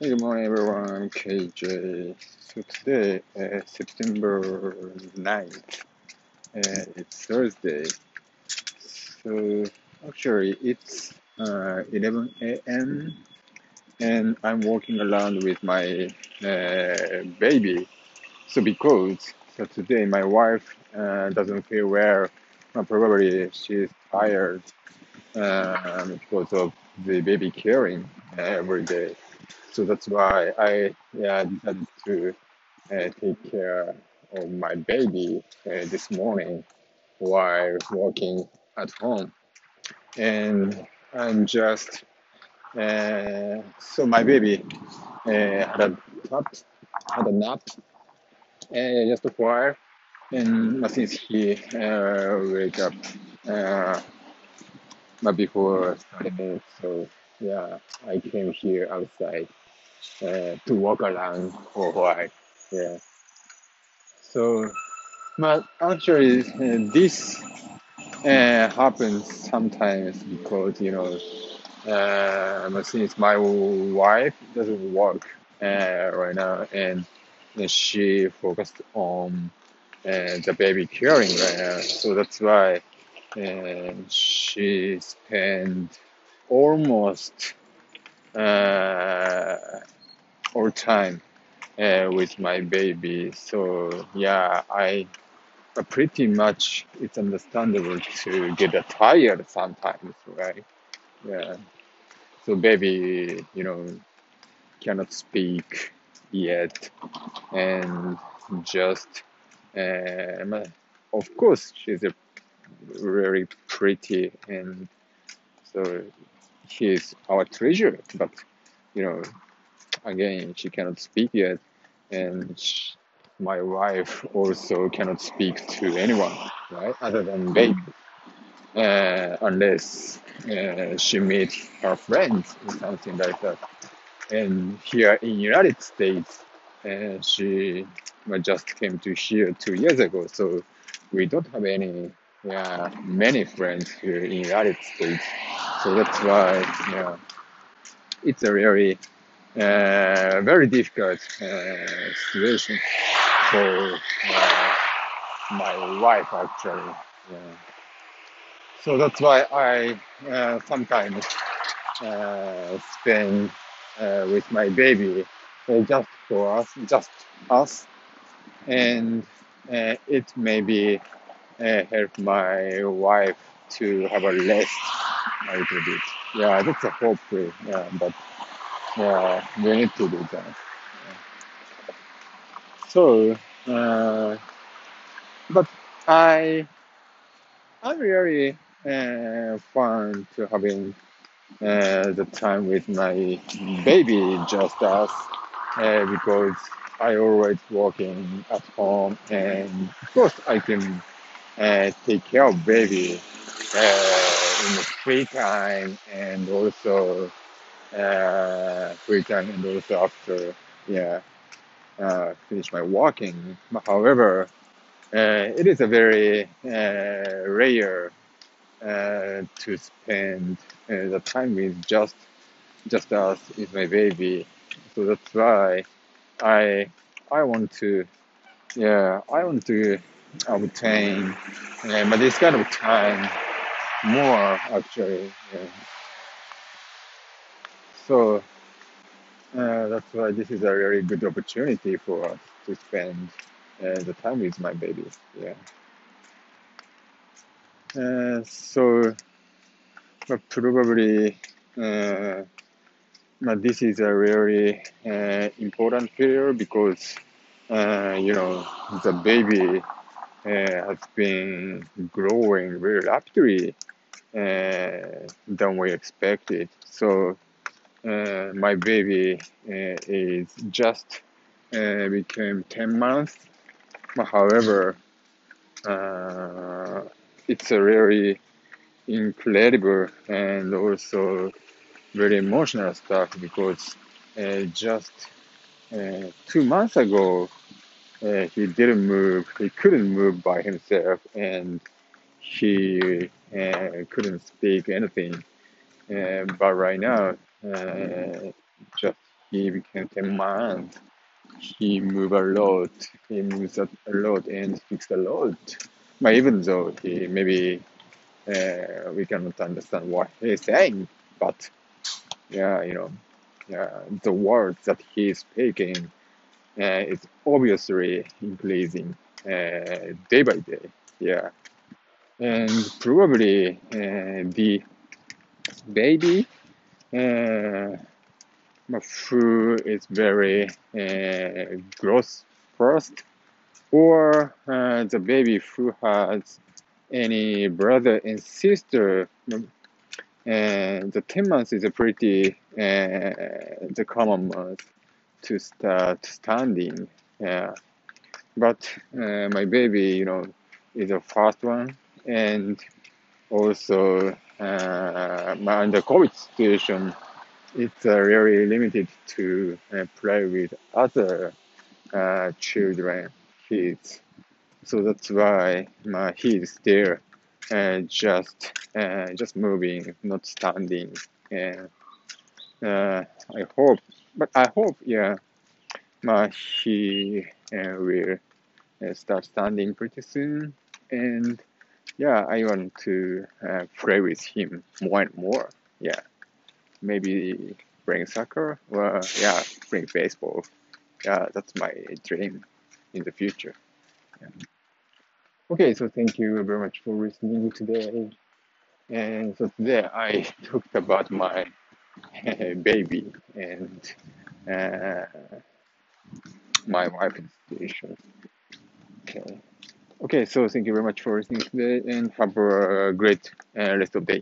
Hey, good morning, everyone. KJ. So today, uh, September 9th, uh, it's Thursday. So actually, it's uh, 11 a.m. and I'm walking around with my uh, baby. So because so today my wife uh, doesn't feel well, probably she's tired uh, because of the baby caring every day. So that's why I yeah, decided to uh, take care of my baby uh, this morning while walking at home. And I'm just, uh, so my baby uh, had a nap, had a nap uh, just a while. And since he uh, wake up before starting, so yeah, I came here outside uh, to walk around for a while. Yeah. So, but actually, uh, this uh, happens sometimes because you know, uh, since my wife doesn't work uh, right now, and she focused on uh, the baby caring right now, so that's why uh, she spent almost uh, all time uh, with my baby. So yeah, I uh, pretty much it's understandable to get tired sometimes, right? Yeah. So baby, you know, cannot speak yet, and just um, of course she's a very pretty, and so she's our treasure. But you know, again, she cannot speak yet, and sh my wife also cannot speak to anyone, right, other than baby, uh, unless uh, she meets her friends or something like that. And here in United States, uh, she just came to here two years ago, so we don't have any, yeah, many friends here in United States. So that's why, yeah, it's a very, uh, very difficult uh, situation for uh, my wife actually. Yeah. So that's why I uh, sometimes uh, spend uh, with my baby just for us, just us, and it maybe uh, help my wife to have a rest a little bit. Yeah, that's a hope. Yeah, but yeah, we need to do that. So, uh, but I I'm really uh, fun to having uh, the time with my baby just us uh, because I always working at home and of course I can uh, take care of baby uh, in the free time and also uh, free time and also after yeah uh, finish my walking. However, uh, it is a very uh, rare to spend the time with just just us with my baby. So that's why I I want to yeah I want to obtain uh, but this kind of time more actually. Yeah. So uh, that's why this is a very good opportunity for us to spend uh, the time with my baby. Yeah. Uh, so but probably uh, but this is a really uh, important period because uh, you know the baby has been growing very rapidly uh, than we expected. So uh, my baby is just became 10 months. However, uh, it's a really incredible and also very emotional stuff because uh, just uh, two months ago uh, he didn't move he couldn't move by himself and he uh, couldn't speak anything uh, but right now uh, just he became a man. he moved a lot, he moves a lot and speaks a lot. But even though he maybe uh, we cannot understand what he's saying, but yeah, you know, yeah, the words that he's speaking is obviously increasing uh, day by day. Yeah, and probably uh, the baby uh, who is very uh, gross first, or uh, the baby who has any brother and sister. And the 10 months is a pretty uh, the common month to start standing. Yeah. But uh, my baby, you know, is the first one. And also, uh, under COVID situation, it's uh, really limited to uh, play with other uh, children, kids. So that's why my he's there, uh, just uh, just moving, not standing. And uh, I hope, but I hope, yeah, my he uh, will uh, start standing pretty soon. And yeah, I want to uh, play with him more and more. Yeah, maybe playing soccer or yeah, playing baseball. Yeah, that's my dream in the future. Yeah. Okay, so thank you very much for listening today. And so today I talked about my baby and uh, my wife's situation. Okay. Okay, so thank you very much for listening today and have a great uh, rest of day.